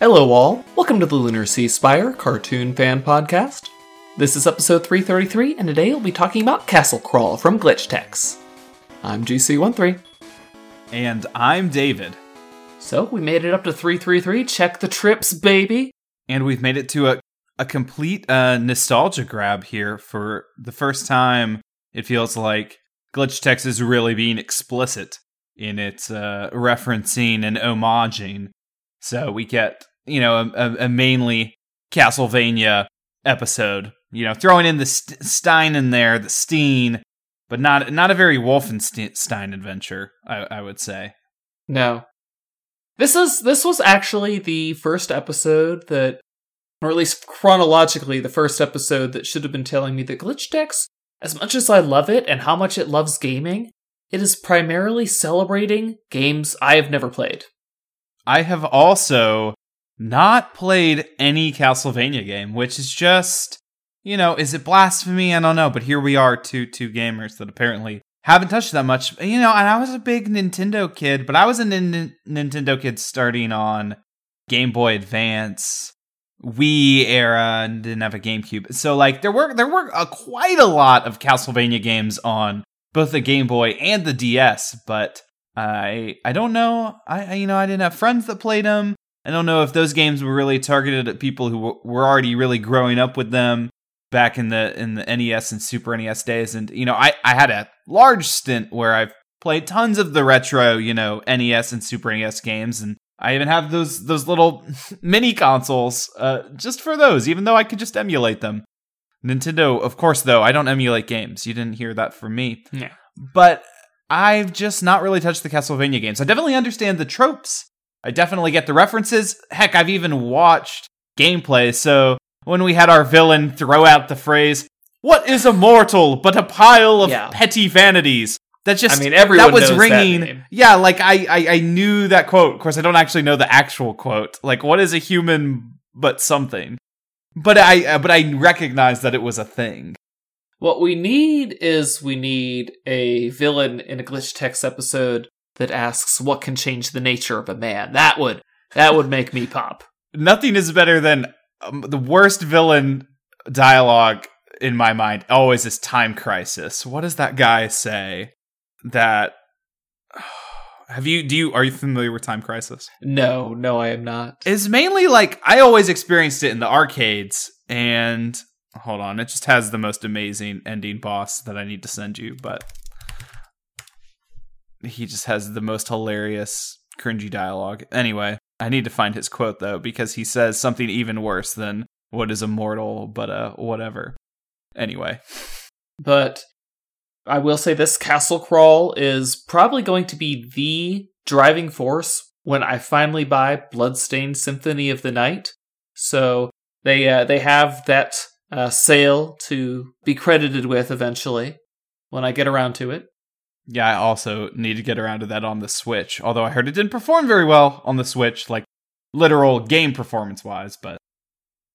Hello, all. Welcome to the Lunar Sea Spire Cartoon Fan Podcast. This is episode 333, and today we'll be talking about Castle Crawl from Glitch Techs. I'm GC13. And I'm David. So, we made it up to 333. Check the trips, baby. And we've made it to a, a complete uh, nostalgia grab here for the first time. It feels like Glitch Techs is really being explicit in its uh, referencing and homaging. So we get, you know, a, a mainly Castlevania episode. You know, throwing in the St- Stein in there, the Steen, but not not a very Wolfenstein adventure. I, I would say. No, this is this was actually the first episode that, or at least chronologically, the first episode that should have been telling me that Glitch Techs, as much as I love it and how much it loves gaming, it is primarily celebrating games I have never played. I have also not played any Castlevania game, which is just, you know, is it blasphemy? I don't know, but here we are, two two gamers that apparently haven't touched that much. You know, and I was a big Nintendo kid, but I was a N- Nintendo kid starting on Game Boy Advance, Wii era, and didn't have a GameCube. So like there were there were a, quite a lot of Castlevania games on both the Game Boy and the DS, but I I don't know. I you know I didn't have friends that played them. I don't know if those games were really targeted at people who were already really growing up with them back in the in the NES and Super NES days. And you know, I I had a large stint where I've played tons of the retro, you know, NES and Super NES games, and I even have those those little mini consoles uh, just for those, even though I could just emulate them. Nintendo, of course, though I don't emulate games. You didn't hear that from me. Yeah. But I've just not really touched the Castlevania games. I definitely understand the tropes. I definitely get the references. Heck, I've even watched gameplay. So when we had our villain throw out the phrase, "What is a mortal but a pile of Yeah. petty vanities?" That just I mean, everyone that was knows that ringing. name. yeah, like I, I I knew that quote. Of course, I don't actually know the actual quote. Like, what is a human but something? But I uh, but I recognized that it was a thing. What we need is we need a villain in a Glitch Techs episode that asks what can change the nature of a man. That would that would make me pop. Nothing is better than um, the worst villain dialogue in my mind. Always is time crisis. What does that guy say? That have you? Do you are you familiar with time crisis? No, no, I am not. It's mainly like I always experienced it in the arcades, and hold on, it just has the most amazing ending boss that I need to send you, but he just has the most hilarious, cringy dialogue. Anyway, I need to find his quote though, because he says something even worse than what is immortal, but uh, whatever. Anyway, But I will say this Castle Crawl is probably going to be the driving force when I finally buy Bloodstained Symphony of the Night. So they uh, they have that uh, sale to be credited with eventually when I get around to it. yeah, I also need to get around to that on the Switch. Although I heard it didn't perform very well on the Switch, like literal game performance wise, but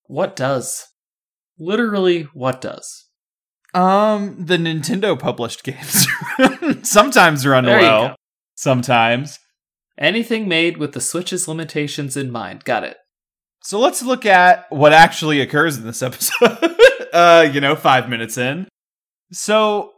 What does? Literally, what does? Um, the Nintendo published games sometimes run There well. Sometimes. Anything made with the Switch's limitations in mind. Got it. So let's look at what actually occurs in this episode. uh, you know, five minutes in. So,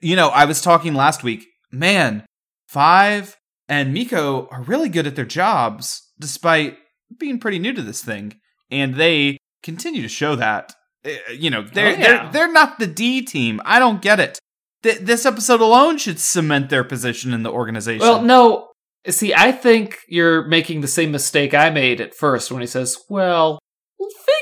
you know, I was talking last week. Man, Five and Miko are really good at their jobs, despite being pretty new to this thing, and they continue to show that. Uh, You know, they're Oh, yeah. they're they're not the D team. I don't get it. Th- this episode alone should cement their position in the organization. Well, no. See, I think you're making the same mistake I made at first when he says, well,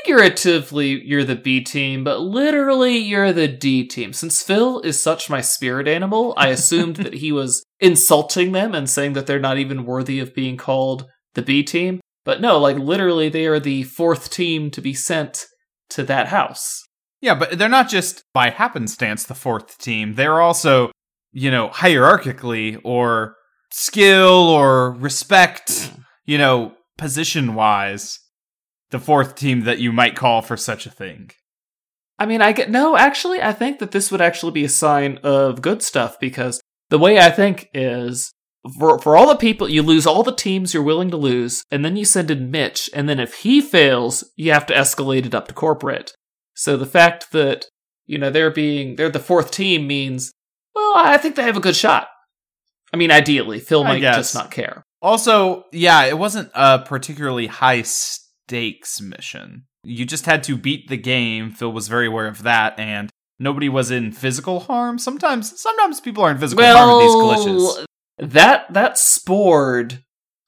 figuratively, you're the B team, but literally, you're the D team. Since Phil is such my spirit animal, I assumed that he was insulting them and saying that they're not even worthy of being called the B team. But no, like, literally, they are the fourth team to be sent to that house. Yeah, but they're not just by happenstance the fourth team. They're also, you know, hierarchically or skill or respect, hmm. you know, position wise, the fourth team that you might call for such a thing. I mean, I get no. Actually, I think that this would actually be a sign of good stuff because the way I think is for for all the people you lose all the teams you're willing to lose, and then you send in Mitch, and then if he fails, you have to escalate it up to corporate. So the fact that you know they're being they're the fourth team means well, I think they have a good shot. I mean, ideally, Phil I might guess. just not care. Also, yeah, it wasn't a particularly high stakes mission. You just had to beat the game. Phil was very aware of that, and nobody was in physical harm. Sometimes, sometimes people are in physical harm with these glitches. that that sport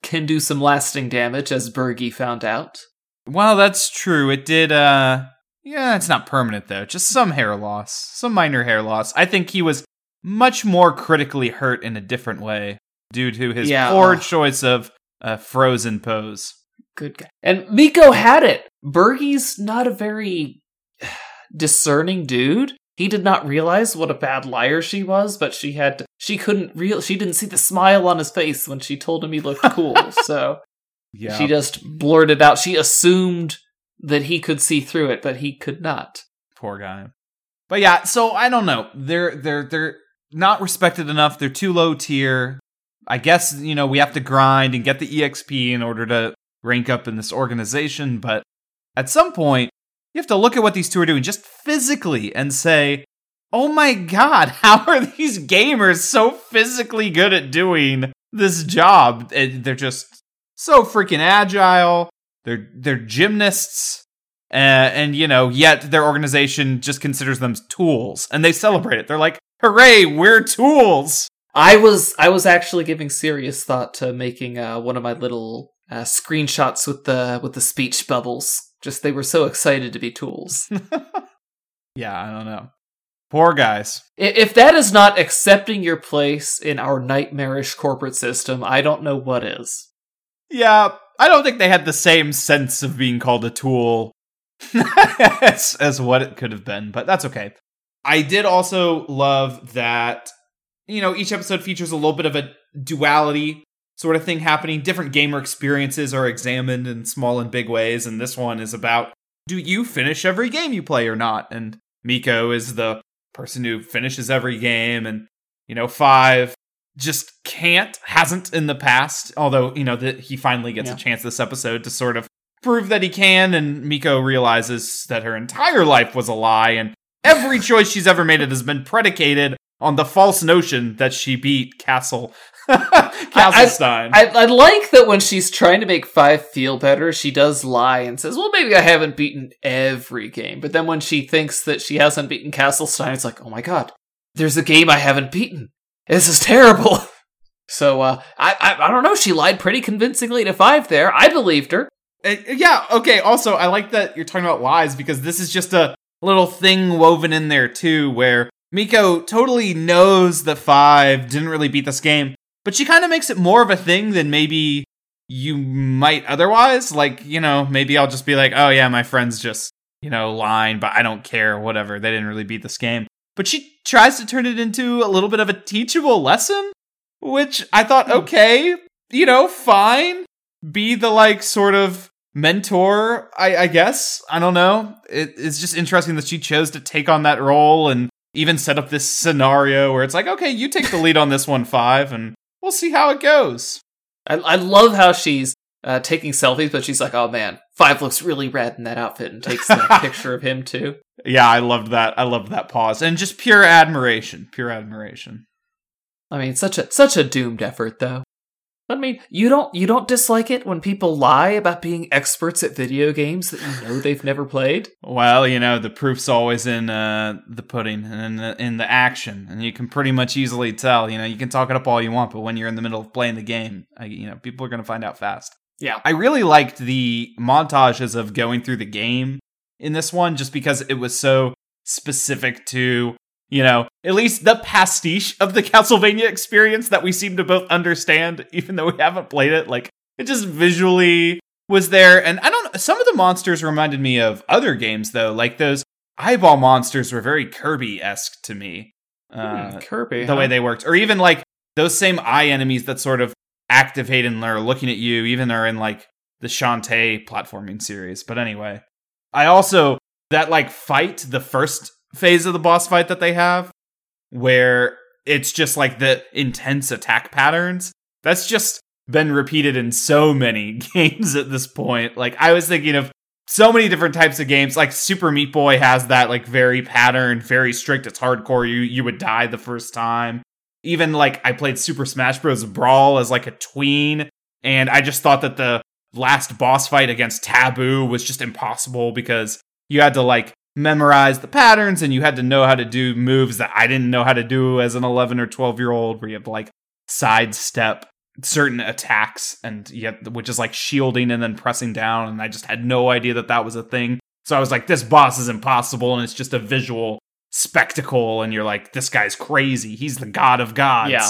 can do some lasting damage, as Bergie found out. Well, that's true. It did. uh Yeah, it's not permanent though. Just some hair loss, some minor hair loss. I think he was much more critically hurt in a different way due to his Yeah, poor ugh. choice of a frozen pose. Good guy. And Miko had it. Bergie's not a very discerning dude. He did not realize what a bad liar she was, but she had to, she couldn't real she didn't see the smile on his face when she told him he looked cool. so Yeah, she just blurted out. She assumed that he could see through it, but he could not. poor guy. But yeah, so I don't know. They're they're they're not respected enough. They're too low tier. I guess you know we have to grind and get the exp in order to rank up in this organization. But at some point, you have to look at what these two are doing just physically and say, "Oh my god, how are these gamers so physically good at doing this job? And They're just so freaking agile. They're they're gymnasts." Uh, and you know, yet their organization just considers them tools, and they celebrate it. They're like, "Hooray, we're tools!" I was I was actually giving serious thought to making uh, one of my little uh, screenshots with the with the speech bubbles. Just they were so excited to be tools. Yeah, I don't know. Poor guys. If that is not accepting your place in our nightmarish corporate system, I don't know what is. Yeah, I don't think they had the same sense of being called a tool as, as what it could have been, but that's okay. I did also love that, you know, each episode features a little bit of a duality sort of thing happening. Different gamer experiences are examined in small and big ways, and this one is about do you finish every game you play or not? And Miko is the person who finishes every game, and, you know, Five just can't, hasn't in the past, although, you know, that he finally gets Yeah. a chance this episode to sort of prove that he can, and Miko realizes that her entire life was a lie, and every choice she's ever made it has been predicated on the false notion that she beat Castle Castlestein. I, I like that when she's trying to make Five feel better, she does lie and says, "Well, maybe I haven't beaten every game." But then when she thinks that she hasn't beaten Castlestein, it's like, "Oh my god, there's a game I haven't beaten. This is terrible." So uh, I, I I don't know. She lied pretty convincingly to Five there. I believed her. Uh, yeah, okay. Also, I like that you're talking about lies because this is just a little thing woven in there too, where Miko totally knows that Five didn't really beat this game, but she kind of makes it more of a thing than maybe you might otherwise. Like, you know, maybe I'll just be like, oh yeah, my friend's just, you know, lying, but I don't care, whatever. They didn't really beat this game. But she tries to turn it into a little bit of a teachable lesson, which I thought, hmm. okay, you know, fine. Be the like sort of mentor, I, I guess. I don't know. It, it's just interesting that she chose to take on that role and even set up this scenario where it's like, okay, you take the lead on this one, five, and we'll see how it goes. I, I love how she's uh, taking selfies, but she's like, "Oh man, Five looks really rad in that outfit," and takes a picture of him too. Yeah, I loved that. I loved that pause and just pure admiration. Pure admiration. I mean, such a such a doomed effort, though. I mean, you don't you don't dislike it when people lie about being experts at video games that you know they've never played. Well, you know, the proof's always in uh, the pudding and in the, in the action, and you can pretty much easily tell. You know, you can talk it up all you want, but when you're in the middle of playing the game, I, you know, people are going to find out fast. Yeah. I really liked the montages of going through the game in this one, just because it was so specific to, you know, at least the pastiche of the Castlevania experience that we seem to both understand, even though we haven't played it. Like, it just visually was there. And I don't some of the monsters reminded me of other games, though. Like, those eyeball monsters were very Kirby esque to me. Uh, Hmm, Kirby, the huh? way they worked, or even like those same eye enemies that sort of activate and are looking at you, even are in like the Shantae platforming series. But anyway, I also that like fight, the first phase of the boss fight that they have, where it's just like the intense attack patterns. That's just been repeated in so many games at this point. Like I was thinking of so many different types of games. Like Super Meat Boy has that like very pattern, very strict. It's hardcore. You you would die the first time. Even like I played Super Smash Bros. Brawl as like a tween, and I just thought that the last boss fight against Tabuu was just impossible because you had to like memorize the patterns and you had to know how to do moves that I didn't know how to do as an 11 or 12 year old where you have to like sidestep certain attacks and yet which is like shielding and then pressing down and I just had no idea that that was a thing. So I was like this boss is impossible and it's just a visual spectacle and you're like this guy's crazy. He's the god of gods. Yeah.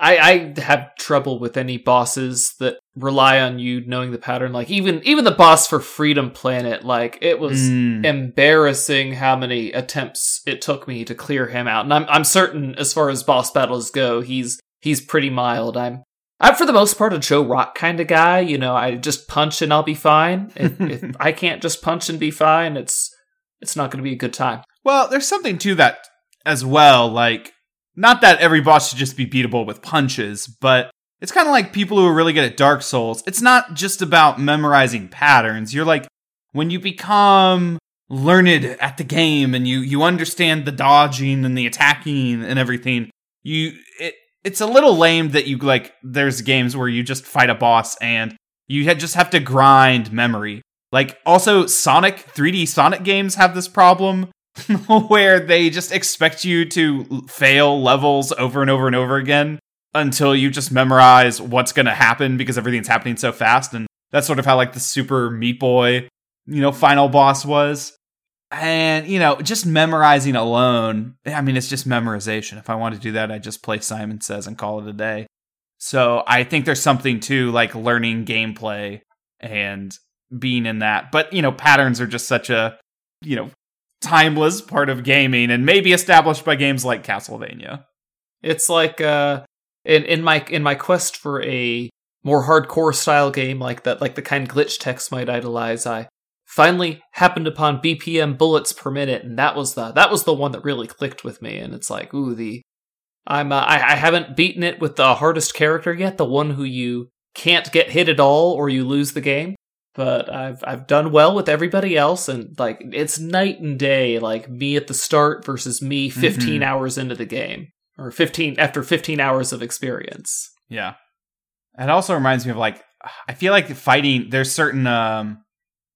I, I have trouble with any bosses that rely on you knowing the pattern. Like even even the boss for Freedom Planet, like it was Mm. embarrassing how many attempts it took me to clear him out. And I'm I'm certain as far as boss battles go, he's he's pretty mild. I'm I'm for the most part a Joe Rock kind of guy. You know, I just punch and I'll be fine. If, if I can't just punch and be fine, it's it's not going to be a good time. Well, there's something to that as well. Like, not that every boss should just be beatable with punches, but it's kind of like people who are really good at Dark Souls. It's not just about memorizing patterns. You're like, when you become learned at the game and you you understand the dodging and the attacking and everything, you it it's a little lame that you like. There's games where you just fight a boss and you just have to grind memory. Like also Sonic 3D Sonic games have this problem where they just expect you to fail levels over and over and over again until you just memorize what's going to happen because everything's happening so fast and that's sort of how like the Super Meat Boy, you know, final boss was. And, you know, just memorizing alone, I mean, it's just memorization. If I want to do that, I just play Simon Says and call it a day. So I think there's something to like learning gameplay and being in that. But, you know, patterns are just such a, you know, timeless part of gaming and maybe established by games like Castlevania. It's like uh in in my in my quest for a more hardcore style game like that like the kind Glitch Techs might idolize I finally happened upon BPM bullets per minute and that was the that was the one that really clicked with me and it's like ooh the I'm uh, I I haven't beaten it with the hardest character yet the one who you can't get hit at all or you lose the game but I've I've done well with everybody else and like it's night and day like me at the start versus me 15 Mhm. hours into the game or 15 after 15 hours of experience. Yeah. It also reminds me of like I feel like fighting there's certain um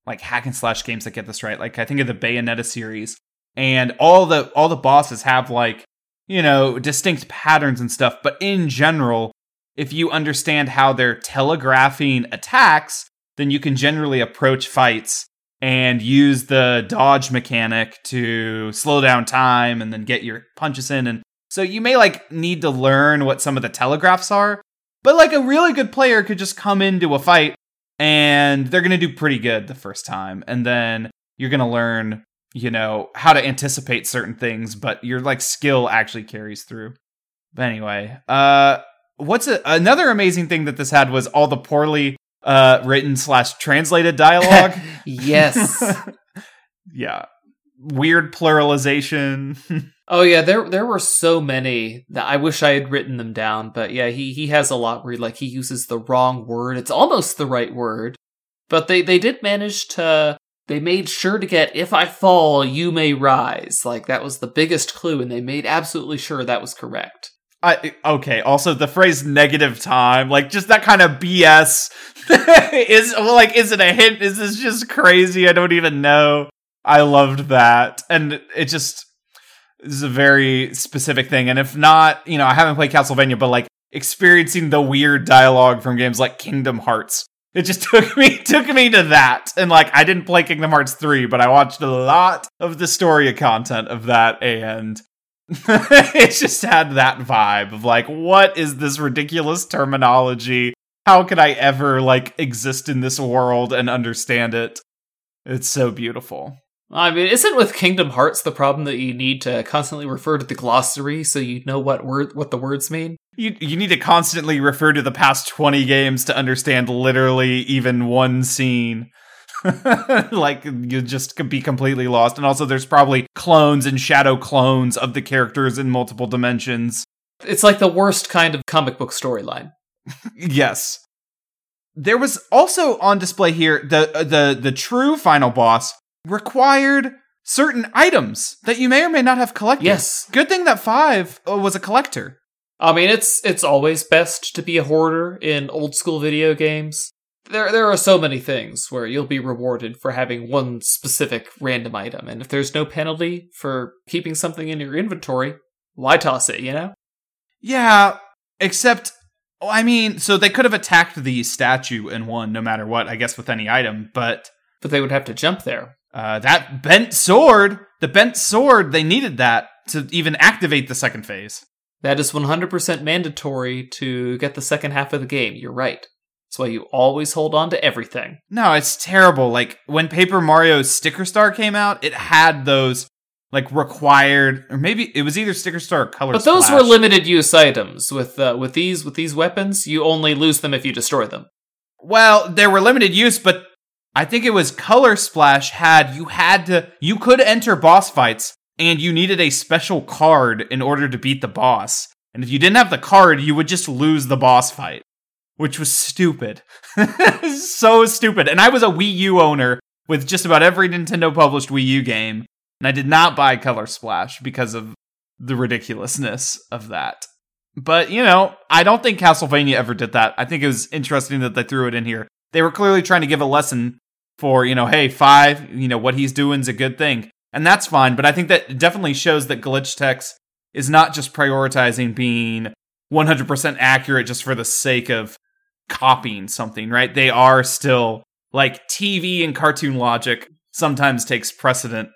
like hack and slash games that get this right. Like I think of the Bayonetta series and all the all the bosses have like, you know, distinct patterns and stuff, but in general, if you understand how they're telegraphing attacks, then you can generally approach fights and use the dodge mechanic to slow down time and then get your punches in and so you may like need to learn what some of the telegraphs are, but like a really good player could just come into a fight and they're going to do pretty good the first time. And then you're going to learn, you know, how to anticipate certain things, but your like skill actually carries through. But anyway, uh what's a, another amazing thing that this had was all the poorly uh written slash translated dialogue. Yes. yeah. Weird pluralization. oh yeah, there there were so many that I wish I had written them down, but yeah, he he has a lot where like he uses the wrong word. It's almost the right word. But they they did manage to they made sure to get if I fall, you may rise. Like that was the biggest clue and they made absolutely sure that was correct. I okay. Also, the phrase "negative time," like just that kind of BS, is like, is it a hint? Is this just crazy? I don't even know. I loved that, and it just is a very specific thing. And if not, you know, I haven't played Castlevania, but like experiencing the weird dialogue from games like Kingdom Hearts, it just took me took me to that. And like, I didn't play Kingdom Hearts three, but I watched a lot of the story content of that, and it just had that vibe of like, what is this ridiculous terminology? How could I ever like exist in this world and understand it? It's so beautiful. I mean, isn't with Kingdom Hearts the problem that you need to constantly refer to the glossary so you know what word what the words mean? You you need to constantly refer to the past 20 games to understand literally even one scene. like you just could be completely lost. And also there's probably clones and shadow clones of the characters in multiple dimensions. It's like the worst kind of comic book storyline. yes. There was also on display here the the the true final boss required certain items that you may or may not have collected. Yes. Good thing that 5 uh, was a collector. I mean, it's it's always best to be a hoarder in old school video games. There there are so many things where you'll be rewarded for having one specific random item, and if there's no penalty for keeping something in your inventory, why toss it, you know? Yeah, except oh, I mean, so they could have attacked the statue and won no matter what, I guess with any item, but But they would have to jump there. uh, that bent sword, the bent sword, they needed that to even activate the second phase. That is 100% mandatory to get the second half of the game. You're right. That's why you always hold on to everything. No, it's terrible. Like when Paper Mario Sticker Star came out, it had those like required, or maybe it was either Sticker Star or Color But those Splash. were limited use items. With uh, with these with these weapons, you only lose them if you destroy them. Well, they were limited use, but I think it was Color Splash had you had to you could enter boss fights and you needed a special card in order to beat the boss. And if you didn't have the card, you would just lose the boss fight, which was stupid. so stupid. And I was a Wii U owner with just about every Nintendo published Wii U game, and I did not buy Color Splash because of the ridiculousness of that. But, you know, I don't think Castlevania ever did that. I think it was interesting that they threw it in here. They were clearly trying to give a lesson for, you know, hey, five, you know, what he's doing is a good thing. And that's fine, but I think that definitely shows that Glitch Techs is not just prioritizing being 100% accurate just for the sake of copying something, right? They are still like TV and cartoon logic sometimes takes precedent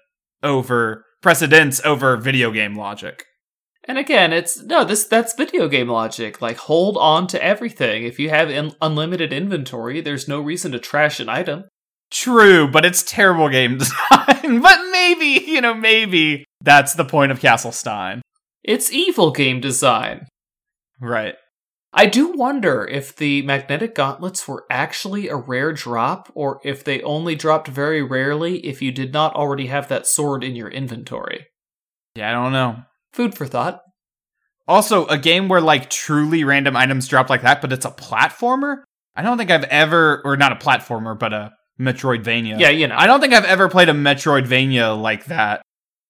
over precedence over video game logic. And again, it's no this that's video game logic. Like hold on to everything. If you have in- unlimited inventory, there's no reason to trash an item. True, but it's terrible game design. but maybe, you know, maybe that's the point of Castle Stein. It's evil game design. Right. I do wonder if the magnetic gauntlets were actually a rare drop, or if they only dropped very rarely if you did not already have that sword in your inventory. Yeah, I don't know. Food for thought. Also, a game where like truly random items drop like that, but it's a platformer? I don't think I've ever or not a platformer, but a Metroidvania. Yeah, you know. I don't think I've ever played a Metroidvania like that.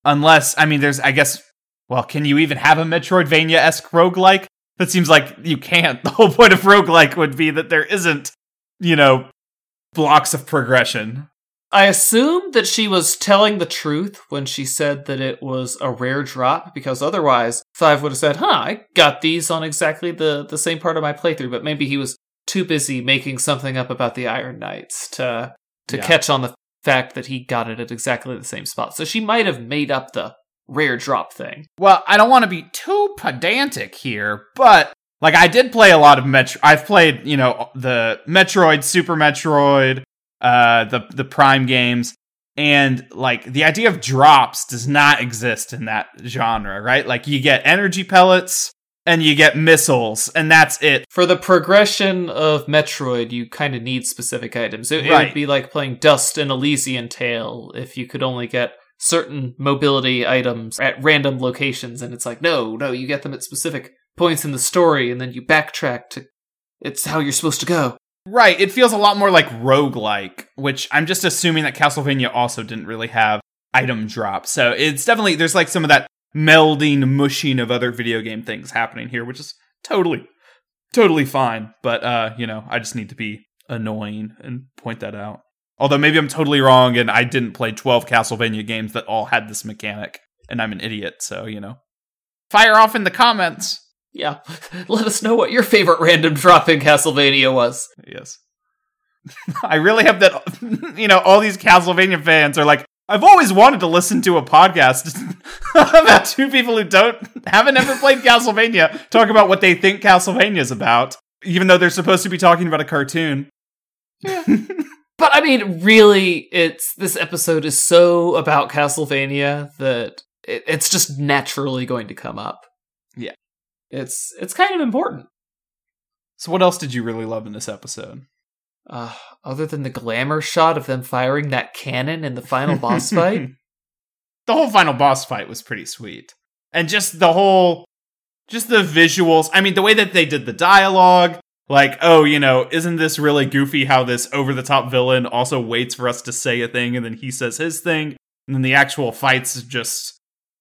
Unless, I mean, there's, I guess, well, can you even have a Metroidvania esque roguelike? That seems like you can't. The whole point of roguelike would be that there isn't, you know, blocks of progression. I assume that she was telling the truth when she said that it was a rare drop, because otherwise, Five would have said, huh, I got these on exactly the, the same part of my playthrough, but maybe he was too busy making something up about the Iron Knights to to Yeah. catch on the fact that he got it at exactly the same spot. So she might have made up the rare drop thing. Well, I don't want to be too pedantic here, but like I did play a lot of Metro. I've played, you know, the Metroid, Super Metroid, uh, the the Prime games, and like the idea of drops does not exist in that genre, right? Like you get energy pellets and you get missiles, and that's it. For the progression of Metroid, you kind of need specific items. It, it would be like playing Dust: An Elysian Tail if you could only get certain mobility items at random locations, and it's like, no, no, you get them at specific points in the story, and then you backtrack to. It's how you're supposed to go. Right. It feels a lot more like roguelike, which I'm just assuming that Castlevania also didn't really have item drops. So it's definitely, there's like some of that melding, mushing of other video game things happening here, which is totally, totally fine. But, uh, you know, I just need to be annoying and point that out. Although maybe I'm totally wrong and I didn't play 12 Castlevania games that all had this mechanic and I'm an idiot. So, you know, fire off in the comments. Yeah, let us know what your favorite random drop in Castlevania was. Yes. I really hope that you know all these Castlevania fans are like, I've always wanted to listen to a podcast about two people who don't haven't ever played Castlevania talk about what they think Castlevania is about, even though they're supposed to be talking about a cartoon. But I mean, really, it's this episode is so about Castlevania that it, it's just naturally going to come up. Yeah. it's it's kind of important. So what else did you really love in this episode? Uh, other than the glamour shot of them firing that cannon in the final boss fight, the whole final boss fight was pretty sweet. And just the whole just the visuals. I mean, the way that they did the dialogue, Like, oh, you know, isn't this really goofy how this over the top villain also waits for us to say a thing and then he says his thing? And then the actual fights just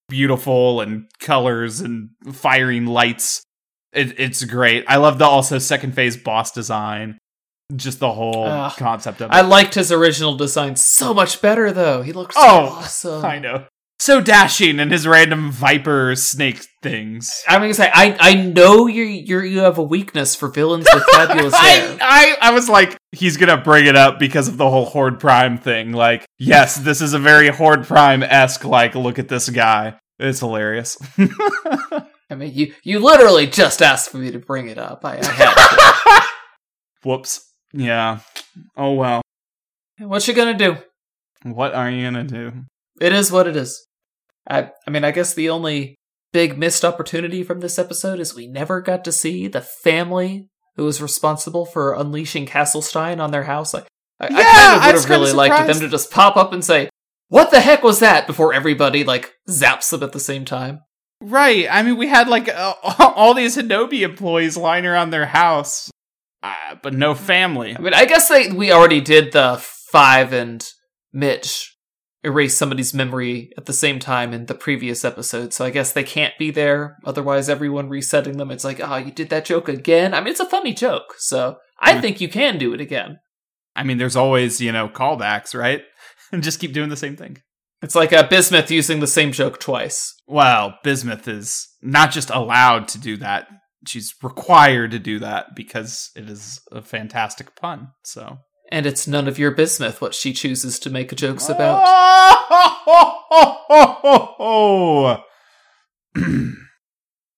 beautiful and colors and firing lights. It, it's great. I love the also second phase boss design. Just the whole Ugh. concept of it. I liked his original design so much better, though. He looks so Oh, awesome. I know. So dashing and his random viper snake things. I'm gonna say I I know you you you have a weakness for villains with fabulous hair. I, I I was like, he's gonna bring it up because of the whole Horde Prime thing. Like, yes, this is a very Horde Prime esque. Like, look at this guy. It's hilarious. I mean, you you literally just asked for me to bring it up. I, I had Whoops. Yeah. Oh well. What you gonna do? What are you gonna do? It is what it is. I I mean, I guess the only big missed opportunity from this episode is we never got to see the family who was responsible for unleashing Castlestein on their house. I, I, I kind of would have really liked them to just pop up and say, "What the heck was that?" before everybody like zaps them at the same time. Right. I mean, we had like uh, all these Hinobi employees lying around their house, uh, but no family. I mean, I guess they we already did the five and Mitch erase somebody's memory at the same time in the previous episode, so I guess they can't be there. Otherwise, everyone resetting them, it's like, oh, you did that joke again. I mean, it's a funny joke, so I Yeah. think you can do it again. I mean, there's always you know callbacks, right? And just keep doing the same thing. It's like uh, Bismuth using the same joke twice. Well, Bismuth is not just allowed to do that; she's required to do that because it is a fantastic pun. So. And it's none of your bismuth what she chooses to make jokes about.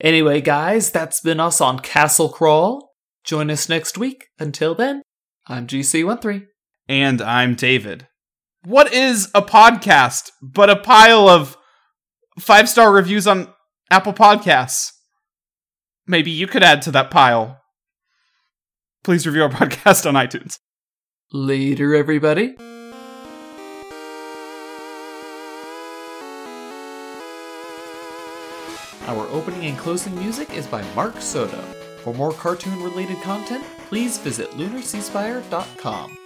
Anyway, guys, that's been us on Castle Crawl. Join us next week. Until then, I'm GC13. and I'm David. What is a podcast but a pile of five star reviews on Apple Podcasts? Maybe you could add to that pile. Please review our podcast on iTunes. Later, everybody. Our opening and closing music is by Mark Soto. For more cartoon related content, please visit lunarseaspire.com.